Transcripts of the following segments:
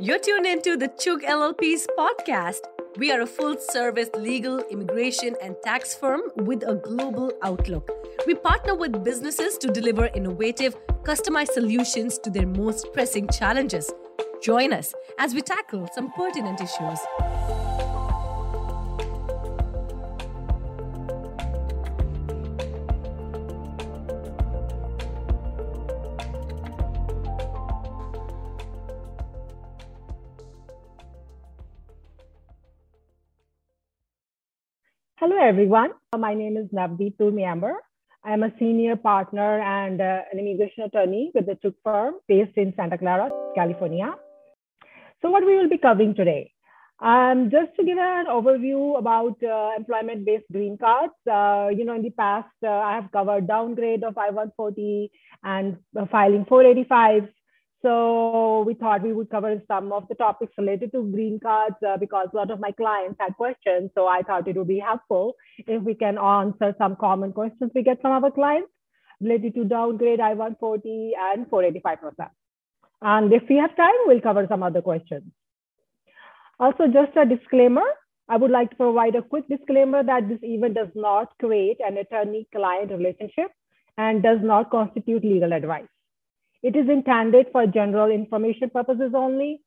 You're tuned into the Chugh LLP's podcast. We are a full service legal, immigration, and tax firm with a global outlook. We partner with businesses to deliver innovative, customized solutions to their most pressing challenges. Join us as we tackle some pertinent issues. Everyone. My name is Navdeep Turmiamber. I am a senior partner and uh, an immigration attorney with the Chugh firm based in Santa Clara, California. So, what we will be covering today? Um, just to give an overview about uh, employment-based green cards, uh, you know, in the past, uh, I have covered downgrade of I-140 and uh, filing 485 so we thought we would cover some of the topics related to green cards uh, because a lot of my clients had questions. So I thought it would be helpful if we can answer some common questions we get from our clients related to downgrade I-140 and 485%. And if we have time, we'll cover some other questions. Also, just a disclaimer, I would like to provide a quick disclaimer that this event does not create an attorney-client relationship and does not constitute legal advice. It is intended for general information purposes only.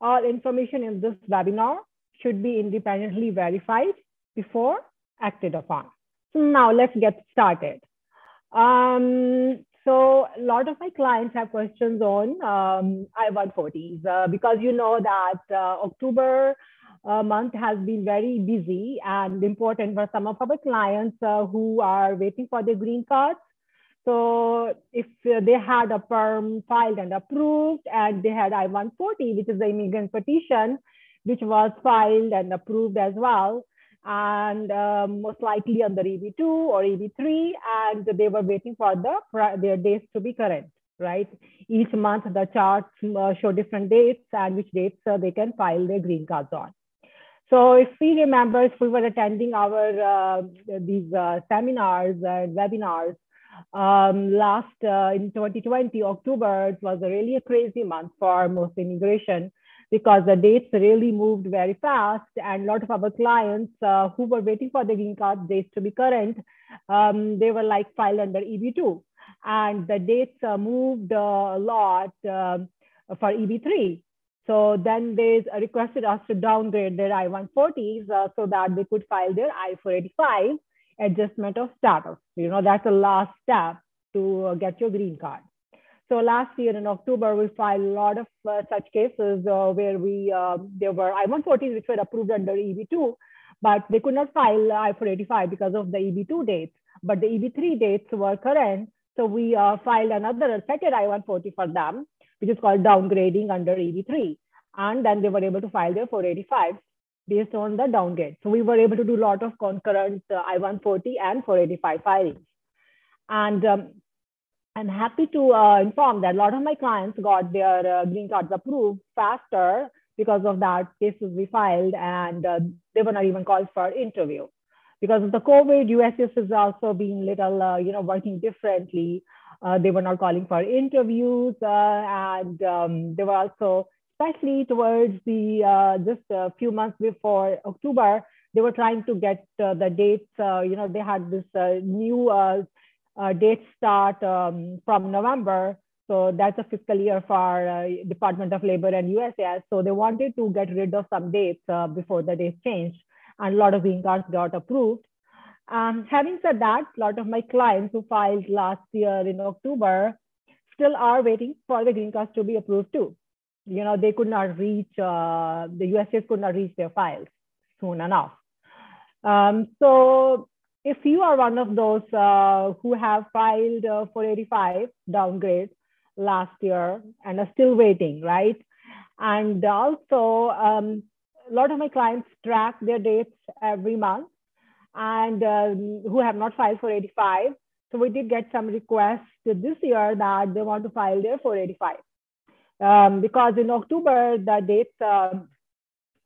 All information in this webinar should be independently verified before acted upon. So now let's get started. Um, so a lot of my clients have questions on um, I-140s uh, because you know that uh, October uh, month has been very busy and important for some of our clients uh, who are waiting for their green cards so if they had a perm filed and approved and they had I-140, which is the immigrant petition, which was filed and approved as well, and um, most likely under EB2 or EB3, and they were waiting for the their dates to be current, right? Each month the charts uh, show different dates and which dates uh, they can file their green cards on. So if we remember, if we were attending our uh, these uh, seminars and webinars, um, last uh, in 2020, October, it was a really a crazy month for most immigration because the dates really moved very fast and a lot of our clients uh, who were waiting for the green card dates to be current, um, they were like filed under EB2 and the dates uh, moved a lot um, for EB3. So then they requested us to downgrade their I-140s uh, so that they could file their I-485 adjustment of status. You know, that's the last step to uh, get your green card. So last year in October, we filed a lot of uh, such cases uh, where we uh, there were I-140s which were approved under EB2, but they could not file I-485 because of the EB2 dates. But the EB3 dates were current, so we uh, filed another second I-140 for them, which is called downgrading under EB3, and then they were able to file their 485 based on the downgrade. So we were able to do a lot of concurrent uh, I-140 and 485 filings. And um, I'm happy to uh, inform that a lot of my clients got their uh, green cards approved faster because of that cases we filed and uh, they were not even called for interview. Because of the COVID, USCIS has also been little, uh, you know, working differently. Uh, they were not calling for interviews and um, they were also especially towards the uh, just a few months before October, they were trying to get uh, the dates. Uh, you know, they had this uh, new uh, uh, date start um, from November. So that's a fiscal year for Department of Labor and USCIS. So they wanted to get rid of some dates before the dates changed, and a lot of green cards got approved. Um, having said that, a lot of my clients who filed last year in October still are waiting for the green cards to be approved too you know, they could not reach, uh, the USCIS could not reach their files soon enough. Um, so if you are one of those uh, who have filed uh, 485 downgrade last year and are still waiting, right? And also, um, a lot of my clients track their dates every month and um, who have not filed 485. So we did get some requests this year that they want to file their 485 um, because in October, the dates uh,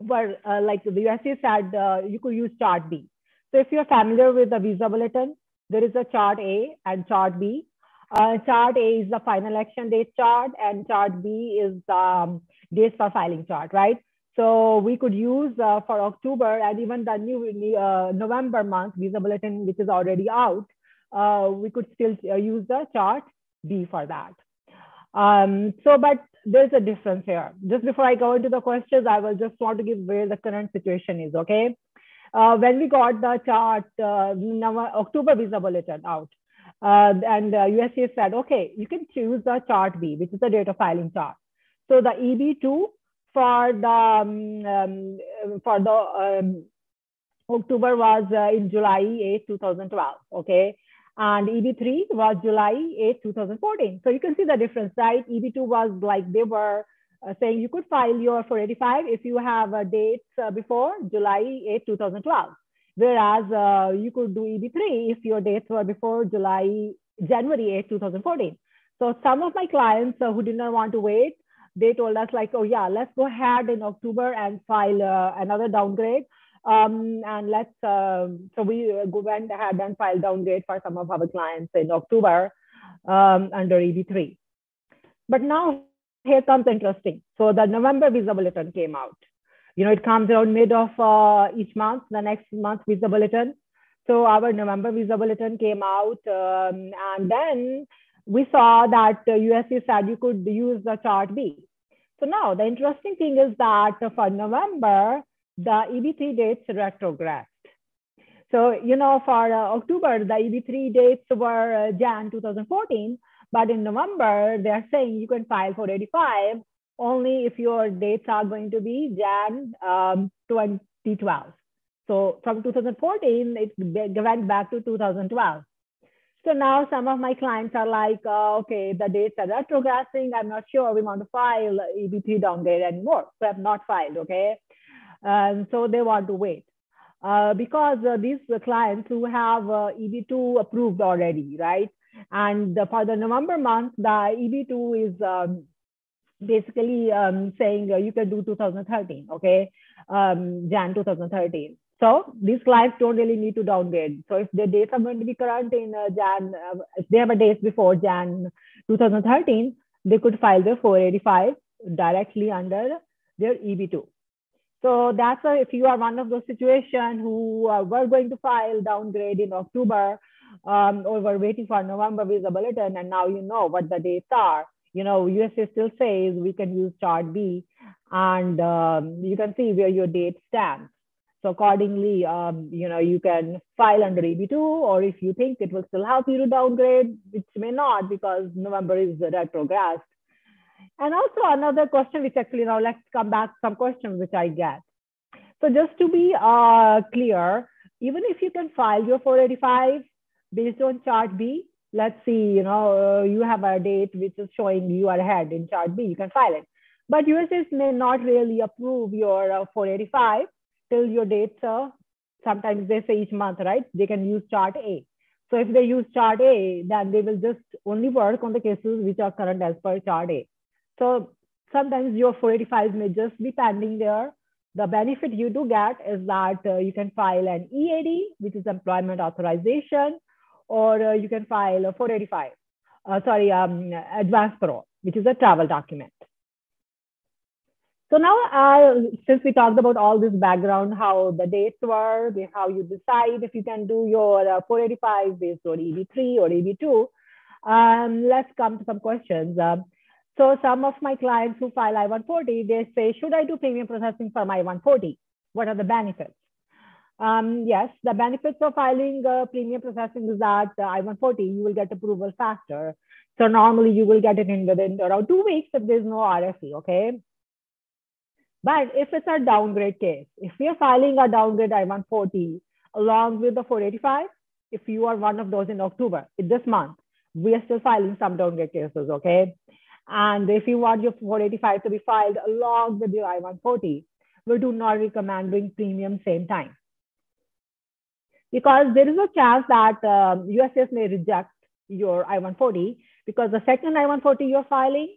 were uh, like the USCIS said, uh, you could use chart B. So if you're familiar with the visa bulletin, there is a chart A and chart B. Uh, chart A is the final action date chart and chart B is um, dates for filing chart, right? So we could use uh, for October and even the new uh, November month visa bulletin, which is already out. We could still use the chart B for that. Um, so, but there's a difference here. Just before I go into the questions, I will just want to give where the current situation is. Okay. Uh, when we got the chart, uh, October visa bulletin out, and USCIS said, okay, you can choose the chart B, which is the date of filing chart. So the EB2 for the um, um, for the um, October was uh, in July 8, 2012. Okay. And EB3 was July 8, 2014. So you can see the difference, right? EB2 was like they were uh, saying you could file your 485 if you have a date uh, before July 8, 2012. Whereas uh, you could do EB3 if your dates were before July, January 8, 2014. So some of my clients uh, who did not want to wait they told us like, oh yeah, let's go ahead in October and file uh, another downgrade. Um, and let's, uh, so we went ahead and filed downgrade for some of our clients in October um, under EB3. But now here comes interesting. So the November visa bulletin came out. You know, it comes around mid of uh, each month, the next month visa bulletin. So our November visa bulletin came out, um, and then we saw that uh, USC said you could use the chart B. So now the interesting thing is that for November, the EB3 dates retrogressed. So, you know, for uh, October, the EB3 dates were uh, Jan 2014, but in November, they're saying you can file 485 only if your dates are going to be Jan um, 2012. So from 2014, it went back to 2012. So now some of my clients are like, uh, okay, the dates are retrogressing. I'm not sure we want to file EB3 downgrade anymore. So I've not filed, okay? And so they want to wait. Uh, because uh, these clients who have uh, EB2 approved already, right? And for the November month, the EB2 is um, basically um, saying uh, you can do 2013, okay? Um, Jan 2013. So these clients don't really need to downgrade. So if their dates are going to be current in uh, Jan, uh, if they have a date before Jan 2013, they could file their 485 directly under their EB2. So that's why if you are one of those situations who uh, were going to file downgrade in October um, or were waiting for November visa bulletin and now you know what the dates are, you know, USCIS still says we can use chart B and um, you can see where your date stands. So accordingly, um, you know, you can file under EB2, or if you think it will still help you to downgrade, which may not because November is retrogressed. And also another question, which actually now let's come back some questions which I get. So just to be uh, clear, even if you can file your 485 based on chart B, let's see, you know, uh, you have a date which is showing you are ahead in chart B, you can file it. But USCIS may not really approve your uh, 485 till your dates are sometimes they say each month, right? They can use chart A. So if they use chart A, then they will just only work on the cases which are current as per chart A. So sometimes your 485 may just be pending there. The benefit you do get is that uh, you can file an EAD, which is employment authorization, or uh, you can file a 485, uh, sorry, um, advance parole, which is a travel document. So now, uh, since we talked about all this background, how the dates were, how you decide if you can do your uh, 485 based on EB3 or EB2, um, let's come to some questions. Uh, so some of my clients who file I-140, they say, should I do premium processing for my I-140? What are the benefits? Um, yes, the benefits of filing uh, premium processing is that uh, I-140, you will get approval faster. So normally you will get it in within around two weeks if there's no RFE, okay? But if it's a downgrade case, if are filing a downgrade I-140 along with the 485, if you are one of those in October, this month, we are still filing some downgrade cases, okay? And if you want your 485 to be filed along with your I-140, we do not recommend doing premium same time. Because there is a chance that um, USCIS may reject your I-140 because the second I-140 you're filing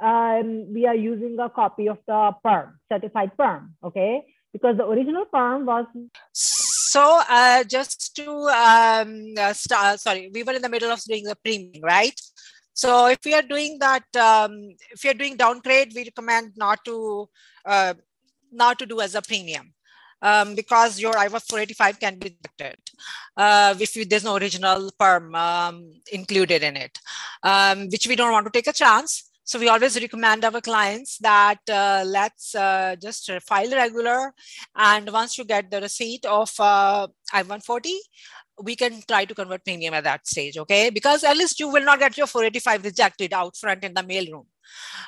um, we are using a copy of the perm, certified perm, okay? Because the original perm was. So uh, just to um, uh, start, sorry, we were in the middle of doing the premium, right? So if we are doing that, um, if you're doing downgrade, we recommend not to uh, not to do as a premium. Um, because your IVA 485 can be deducted uh, if you, there's no original perm um, included in it, um, which we don't want to take a chance. So we always recommend our clients that uh, let's uh, just file regular. And once you get the receipt of uh, I-140, we can try to convert premium at that stage, okay? Because at least you will not get your 485 rejected out front in the mailroom,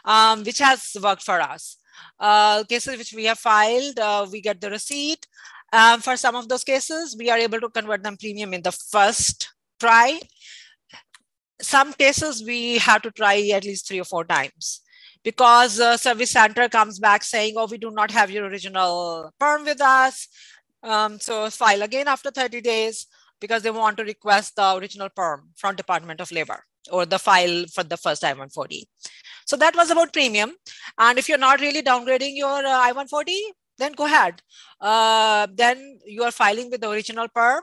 um, which has worked for us. Uh, cases which we have filed, uh, we get the receipt. Um, for some of those cases, we are able to convert them premium in the first try some cases we have to try at least three or four times because service center comes back saying, oh, we do not have your original perm with us. Um, so file again after 30 days because they want to request the original perm from Department of Labor or the file for the first I-140. So that was about premium. And if you're not really downgrading your uh, I-140, then go ahead. Uh, then you are filing with the original perm.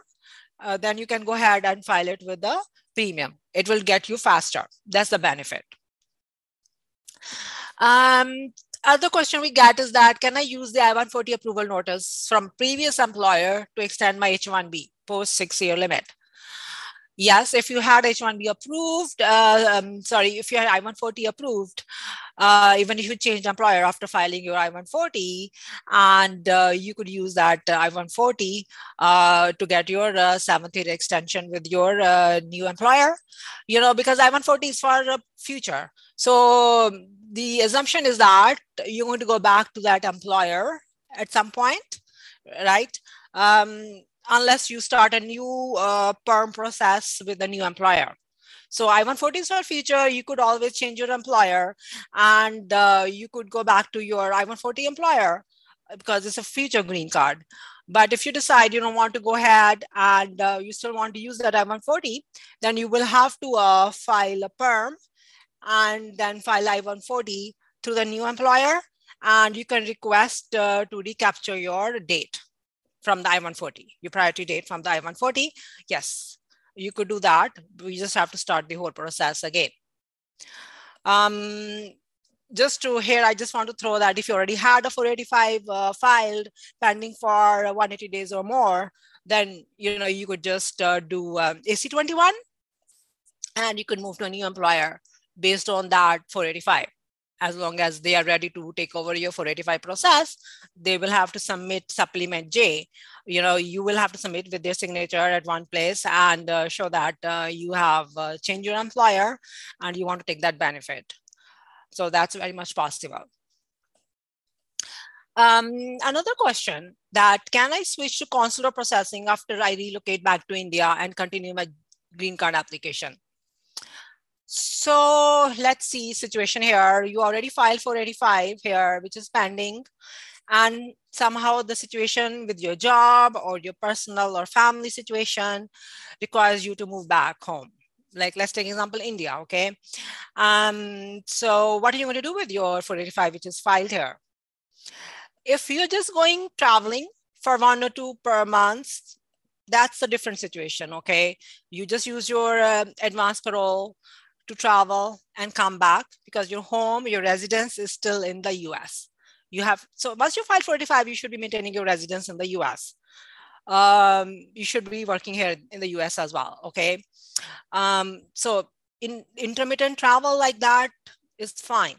Uh, then you can go ahead and file it with the premium. It will get you faster. That's the benefit. Um, other question we get is that, can I use the I-140 approval notice from previous employer to extend my H-1B post six year limit? Yes, if you had H-1B approved, uh, um, sorry, if you had I-140 approved, uh, even if you changed employer after filing your I-140, and uh, you could use that uh, I-140 uh, to get your uh, seventh year extension with your new employer, you know, because I-140 is for the future. So the assumption is that you're going to go back to that employer at some point, right? Um, unless you start a new uh, perm process with a new employer. So I-140 is for future. You could always change your employer and uh, you could go back to your I-140 employer because it's a future green card. But if you decide you don't want to go ahead and uh, you still want to use that I-140, then you will have to uh, file a perm and then file I-140 through the new employer. And you can request uh, to recapture your date from the I-140, your priority date from the I-140. Yes, you could do that. We just have to start the whole process again. Um, just to here, I just want to throw that if you already had a 485 uh, filed pending for 180 days or more, then you know you could just uh, do um, AC21 and you could move to a new employer based on that 485 as long as they are ready to take over your 485 process, they will have to submit supplement J. You know, you will have to submit with their signature at one place and uh, show that uh, you have uh, changed your employer and you want to take that benefit. So that's very much possible. Um, another question that can I switch to consular processing after I relocate back to India and continue my green card application? So let's see situation here. You already filed 485 here, which is pending. And somehow the situation with your job or your personal or family situation requires you to move back home. Like let's take example, India, okay? Um, so what are you going to do with your 485, which is filed here? If you're just going traveling for one or two per month, that's a different situation, okay? You just use your uh, advance parole to travel and come back because your home, your residence is still in the US. You have, so once you file 45, you should be maintaining your residence in the US. Um, you should be working here in the US as well, okay? Um, so in intermittent travel like that is fine.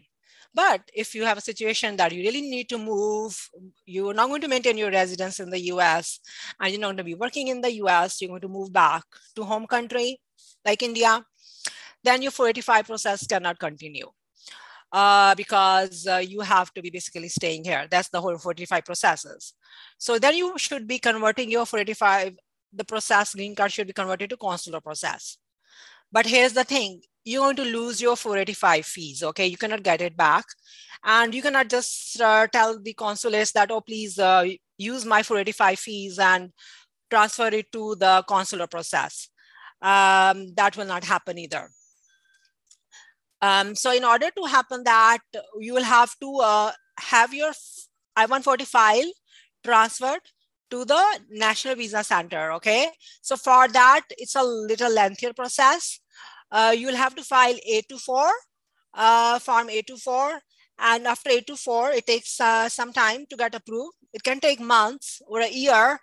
But if you have a situation that you really need to move, you're not going to maintain your residence in the US and you're not going to be working in the US, you're going to move back to home country like India, then your 485 process cannot continue. Uh, because uh, you have to be basically staying here. That's the whole 485 processes. So then you should be converting your 485, the process green card should be converted to consular process. But here's the thing, you're going to lose your 485 fees, okay? You cannot get it back. And you cannot just uh, tell the consulates that, oh, please uh, use my 485 fees and transfer it to the consular process. Um, that will not happen either. Um, so in order to happen that, you will have to uh, have your I-140 file transferred to the National Visa Center, okay? So for that, it's a little lengthier process. uh, you'll have to file 824, uh, Form 824. And after 824, it takes uh, some time to get approved. It can take months or a year.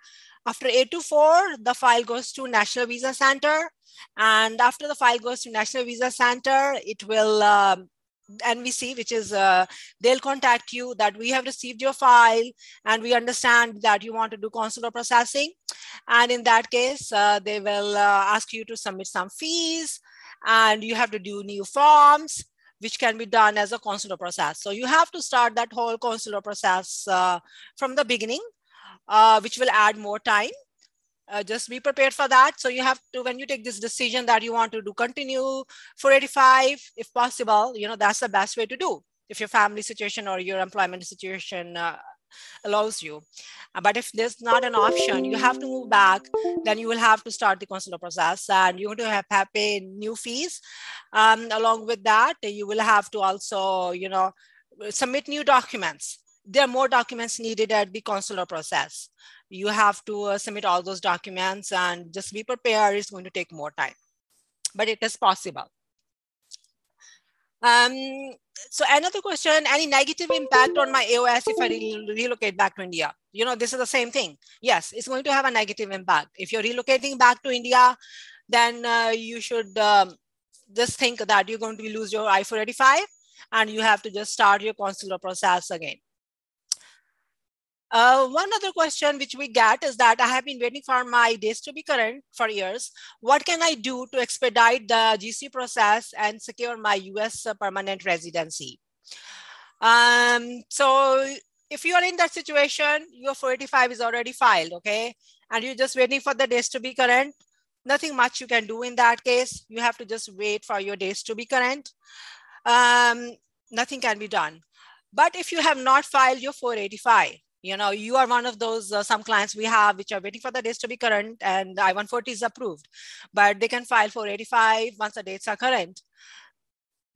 After 824, the file goes to National Visa Center. And after the file goes to National Visa Center, it will um, NVC, which is uh, they'll contact you that we have received your file and we understand that you want to do consular processing. And in that case, uh, they will uh, ask you to submit some fees and you have to do new forms, which can be done as a consular process. So you have to start that whole consular process uh, from the beginning, uh, which will add more time uh, just be prepared for that. So you have to, when you take this decision that you want to do continue 485, if possible, you know, that's the best way to do if your family situation or your employment situation uh, allows you. Uh, but if there's not an option, you have to move back, then you will have to start the consular process and you're going to have to pay new fees. Um, along with that, you will have to also, you know, submit new documents. There are more documents needed at the consular process you have to uh, submit all those documents and just be prepared. It's going to take more time, but it is possible. Um, so another question, any negative impact on my AOS if I re relocate back to India? You know, this is the same thing. Yes, it's going to have a negative impact. If you're relocating back to India, then uh, you should um, just think that you're going to lose your I-485 and you have to just start your consular process again. Uh, one other question which we get is that I have been waiting for my days to be current for years. What can I do to expedite the GC process and secure my US permanent residency? Um, so if you are in that situation, your 485 is already filed, okay? And you're just waiting for the days to be current. Nothing much you can do in that case. You have to just wait for your days to be current. Um, nothing can be done. But if you have not filed your 485, you know you are one of those uh, some clients we have which are waiting for the dates to be current and i-140 is approved but they can file for 85 once the dates are current.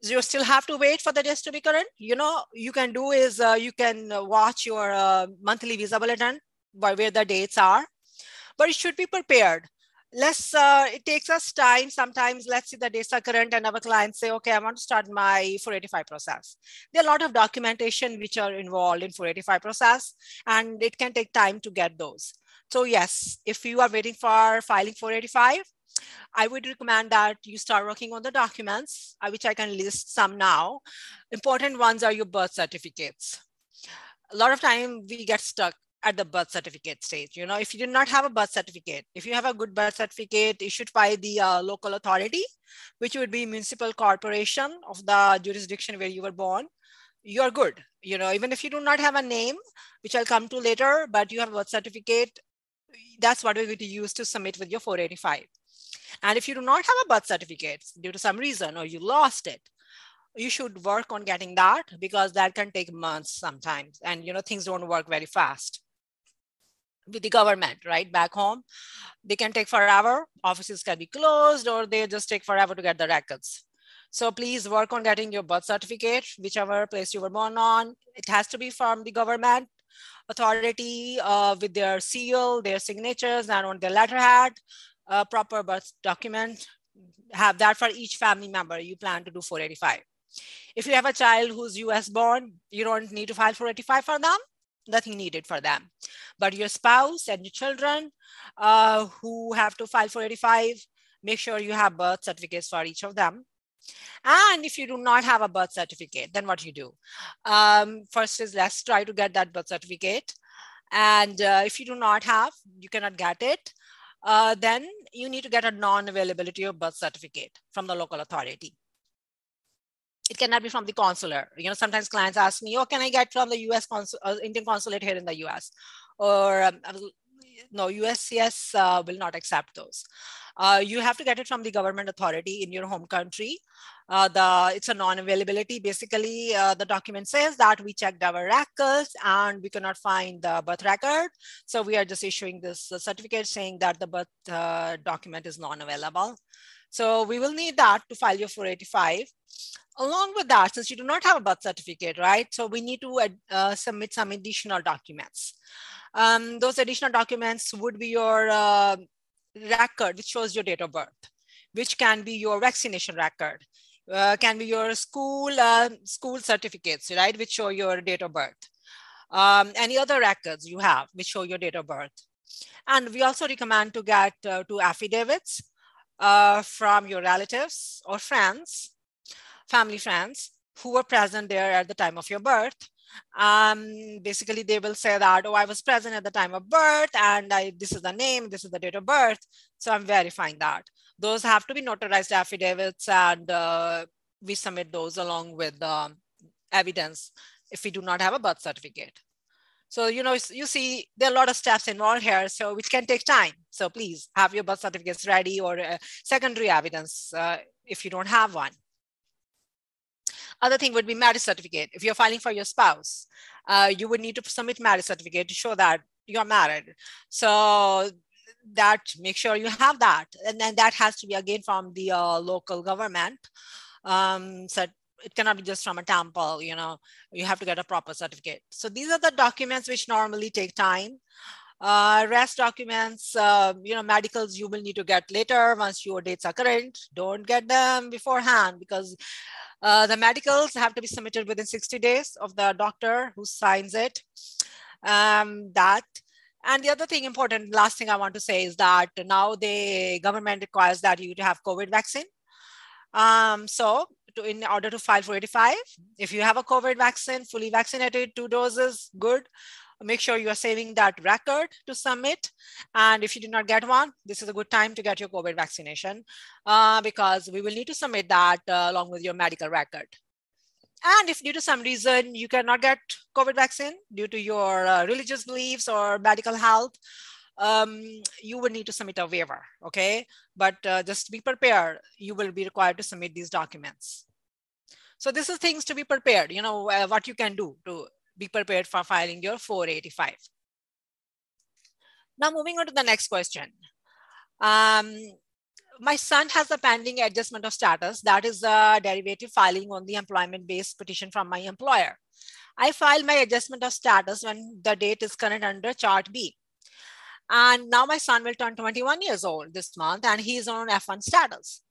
You still have to wait for the dates to be current. You know you can do is uh, you can watch your uh, monthly visa bulletin by where the dates are but it should be prepared less uh, it takes us time sometimes let's see the dates are current and our clients say okay i want to start my 485 process there are a lot of documentation which are involved in 485 process and it can take time to get those so yes if you are waiting for filing 485 I would recommend that you start working on the documents, uh, which I can list some now. Important ones are your birth certificates. A lot of time we get stuck at the birth certificate stage. You know, if you do not have a birth certificate, if you have a good birth certificate issued by the uh, local authority, which would be municipal corporation of the jurisdiction where you were born, you are good. You know, even if you do not have a name, which I'll come to later, but you have a birth certificate, that's what we're going to use to submit with your 485. And if you do not have a birth certificate due to some reason or you lost it, you should work on getting that because that can take months sometimes and you know things don't work very fast with the government, right? Back home, they can take forever. Offices can be closed or they just take forever to get the records. So please work on getting your birth certificate, whichever place you were born on. It has to be from the government authority uh, with their seal, their signatures, and on their letterhead, a proper birth document. Have that for each family member you plan to do 485. If you have a child who's US born, you don't need to file 485 for them nothing needed for them. But your spouse and your children uh, who have to file 485, make sure you have birth certificates for each of them. And if you do not have a birth certificate, then what do you do? Um, first is let's try to get that birth certificate. And uh, if you do not have, you cannot get it, uh, then you need to get a non-availability of birth certificate from the local authority it cannot be from the consular. You know, sometimes clients ask me, "Oh, can I get from the U.S. Consul, uh, Indian consulate here in the U.S.?" Or um, no, USCIS uh, will not accept those. Uh, you have to get it from the government authority in your home country. Uh, the it's a non-availability. Basically, uh, the document says that we checked our records and we cannot find the birth record. So we are just issuing this certificate saying that the birth uh, document is non-available. So we will need that to file your 485 along with that, since you do not have a birth certificate, right? So we need to uh, submit some additional documents. Um, those additional documents would be your uh, record, which shows your date of birth. which can be your vaccination record, uh, can be your school uh, school certificates, right, which show your date of birth. Um, any other records you have which show your date of birth. And we also recommend to get uh, two affidavits uh, from your relatives or friends, family friends, who were present there at the time of your birth. Um, basically, they will say that, oh, I was present at the time of birth and I, this is the name, this is the date of birth. So I'm verifying that. Those have to be notarized affidavits and uh, we submit those along with um, evidence if we do not have a birth certificate. So, you know, you see there are a lot of steps involved here, so which can take time. So please have your birth certificates ready or uh, secondary evidence uh, if you don't have one. Other thing would be marriage certificate. If you're filing for your spouse, uh, you would need to submit marriage certificate to show that you're married. So that make sure you have that. And then that has to be again from the uh, local government. Um, so it cannot be just from a temple, you know, you have to get a proper certificate. So these are the documents which normally take time. Uh, rest documents, uh, you know, medicals you will need to get later once your dates are current. Don't get them beforehand because uh, the medicals have to be submitted within 60 days of the doctor who signs it. Um, that and the other thing important, last thing I want to say is that now the government requires that you to have COVID vaccine. Um, so to, in order to file for 85, if you have a COVID vaccine, fully vaccinated, two doses, good make sure you are saving that record to submit. And if you did not get one, this is a good time to get your COVID vaccination uh, because we will need to submit that uh, along with your medical record. And if due to some reason you cannot get COVID vaccine due to your uh, religious beliefs or medical health, um, you would need to submit a waiver, okay? But uh, just be prepared, you will be required to submit these documents. So this is things to be prepared, you know, uh, what you can do to be prepared for filing your 485. Now moving on to the next question. Um, my son has a pending adjustment of status. That is a derivative filing on the employment-based petition from my employer. I filed my adjustment of status when the date is current under Chart B. And now my son will turn 21 years old this month and he is on F1 status.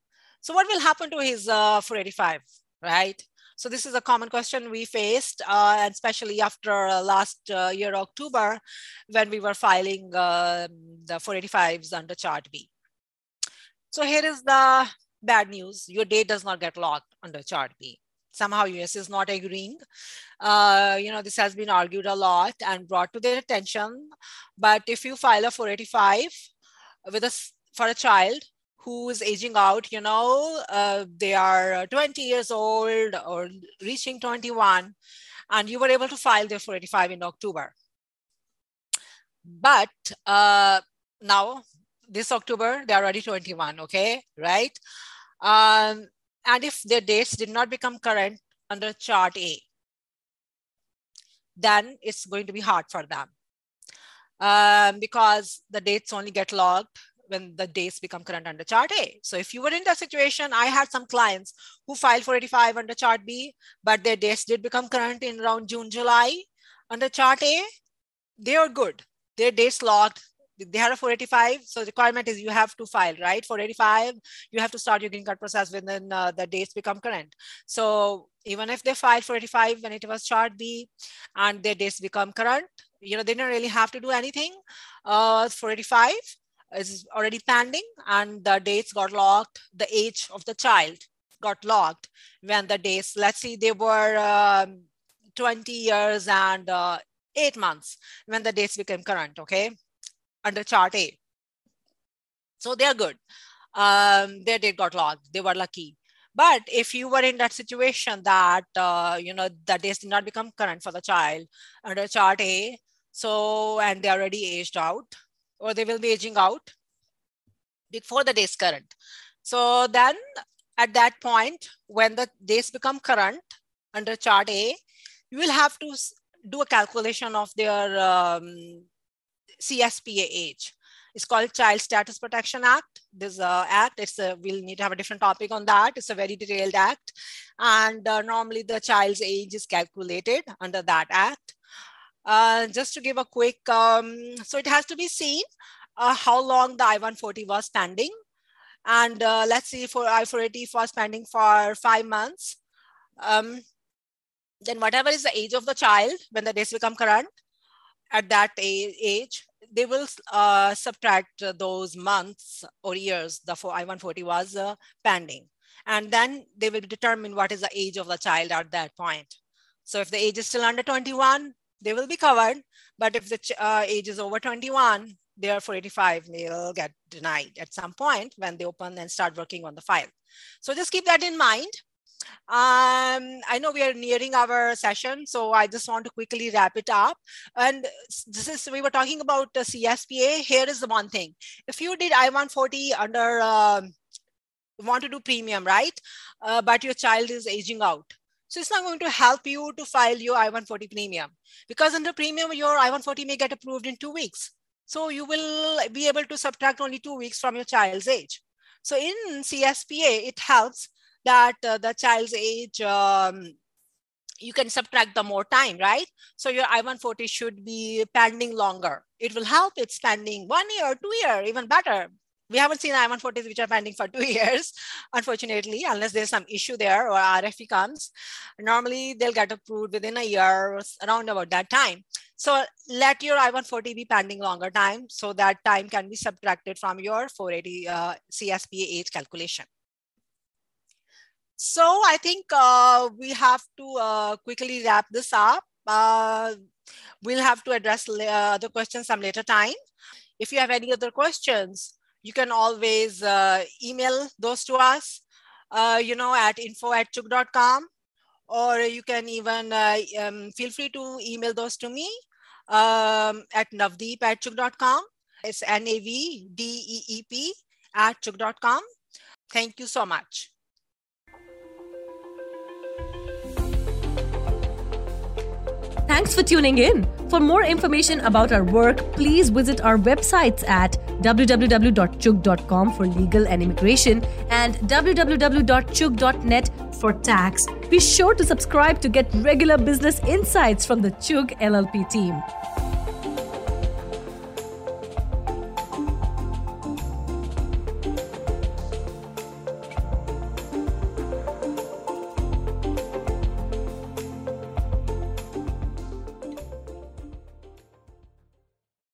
So what will happen to his uh, 485, right? So this is a common question we faced, uh, and especially after uh, last uh, year, October, when we were filing um, the 485s under Chart B. So here is the bad news. Your date does not get locked under Chart B. Somehow US is not agreeing. Uh, you know, this has been argued a lot and brought to their attention. But if you file a 485 with a, for a child who is aging out, you know, uh, they are 20 years old or reaching 21, and you were able to file their 485 in October. But uh, now, this October, they're already 21, okay, right? Um, and if their dates did not become current under chart A, then it's going to be hard for them um, because the dates only get logged when the dates become current under chart A. So if you were in that situation, I had some clients who filed 485 under chart B, but their dates did become current in around June, July under chart A. They are good. Their dates logged. They had a 485. So the requirement is you have to file, right? 485, you have to start your green card process within uh, the dates become current. So even if they filed 485 when it was chart B and their dates become current, you know, they didn't really have to do anything. Uh, 485, is already pending and the dates got locked, the age of the child got locked when the dates, let's see, they were um, 20 years and uh, eight months when the dates became current, okay, under chart A. So they're good. Um, their date got locked, they were lucky. But if you were in that situation that, uh, you know, the dates did not become current for the child under chart A, so, and they already aged out, or they will be aging out before the days current. So then at that point, when the days become current under chart A, you will have to do a calculation of their um, CSPA age. It's called Child Status Protection Act. This uh, act, it's a, we'll need to have a different topic on that. It's a very detailed act. And uh, normally the child's age is calculated under that act. Uh, just to give a quick, um, so it has to be seen uh, how long the I-140 was standing and uh, let's see for I-480 was pending for five months, um, then whatever is the age of the child when the days become current at that age, they will uh, subtract those months or years the for I-140 was uh, pending. And then they will determine what is the age of the child at that point. So if the age is still under 21, they will be covered. But if the uh, age is over 21, they are 485 they'll get denied at some point when they open and start working on the file. So just keep that in mind. Um, I know we are nearing our session, so I just want to quickly wrap it up. And this is, we were talking about the CSPA. Here is the one thing. If you did I-140 under, um, want to do premium, right? Uh, but your child is aging out. So it's not going to help you to file your I-140 premium because under premium, your I-140 may get approved in two weeks. So you will be able to subtract only two weeks from your child's age. So in CSPA, it helps that uh, the child's age, um, you can subtract the more time, right? So your I-140 should be pending longer. It will help it's pending one year, two year, even better we haven't seen I-140s which are pending for two years, unfortunately, unless there's some issue there or RFE comes. Normally, they'll get approved within a year, around about that time. So let your I-140 be pending longer time so that time can be subtracted from your 480 uh, CSPA age calculation. So I think uh, we have to uh, quickly wrap this up. Uh, we'll have to address uh, the questions some later time. If you have any other questions, you can always uh, email those to us, uh, you know, at info at chugh.com, or you can even uh, um, feel free to email those to me um, at navdeep at chugh.com. It's N-A-V-D-E-E-P at chugh.com. Thank you so much. Thanks for tuning in. For more information about our work, please visit our websites at www.chugh.com for legal and immigration and www.chugh.net for tax. Be sure to subscribe to get regular business insights from the Chugh LLP team.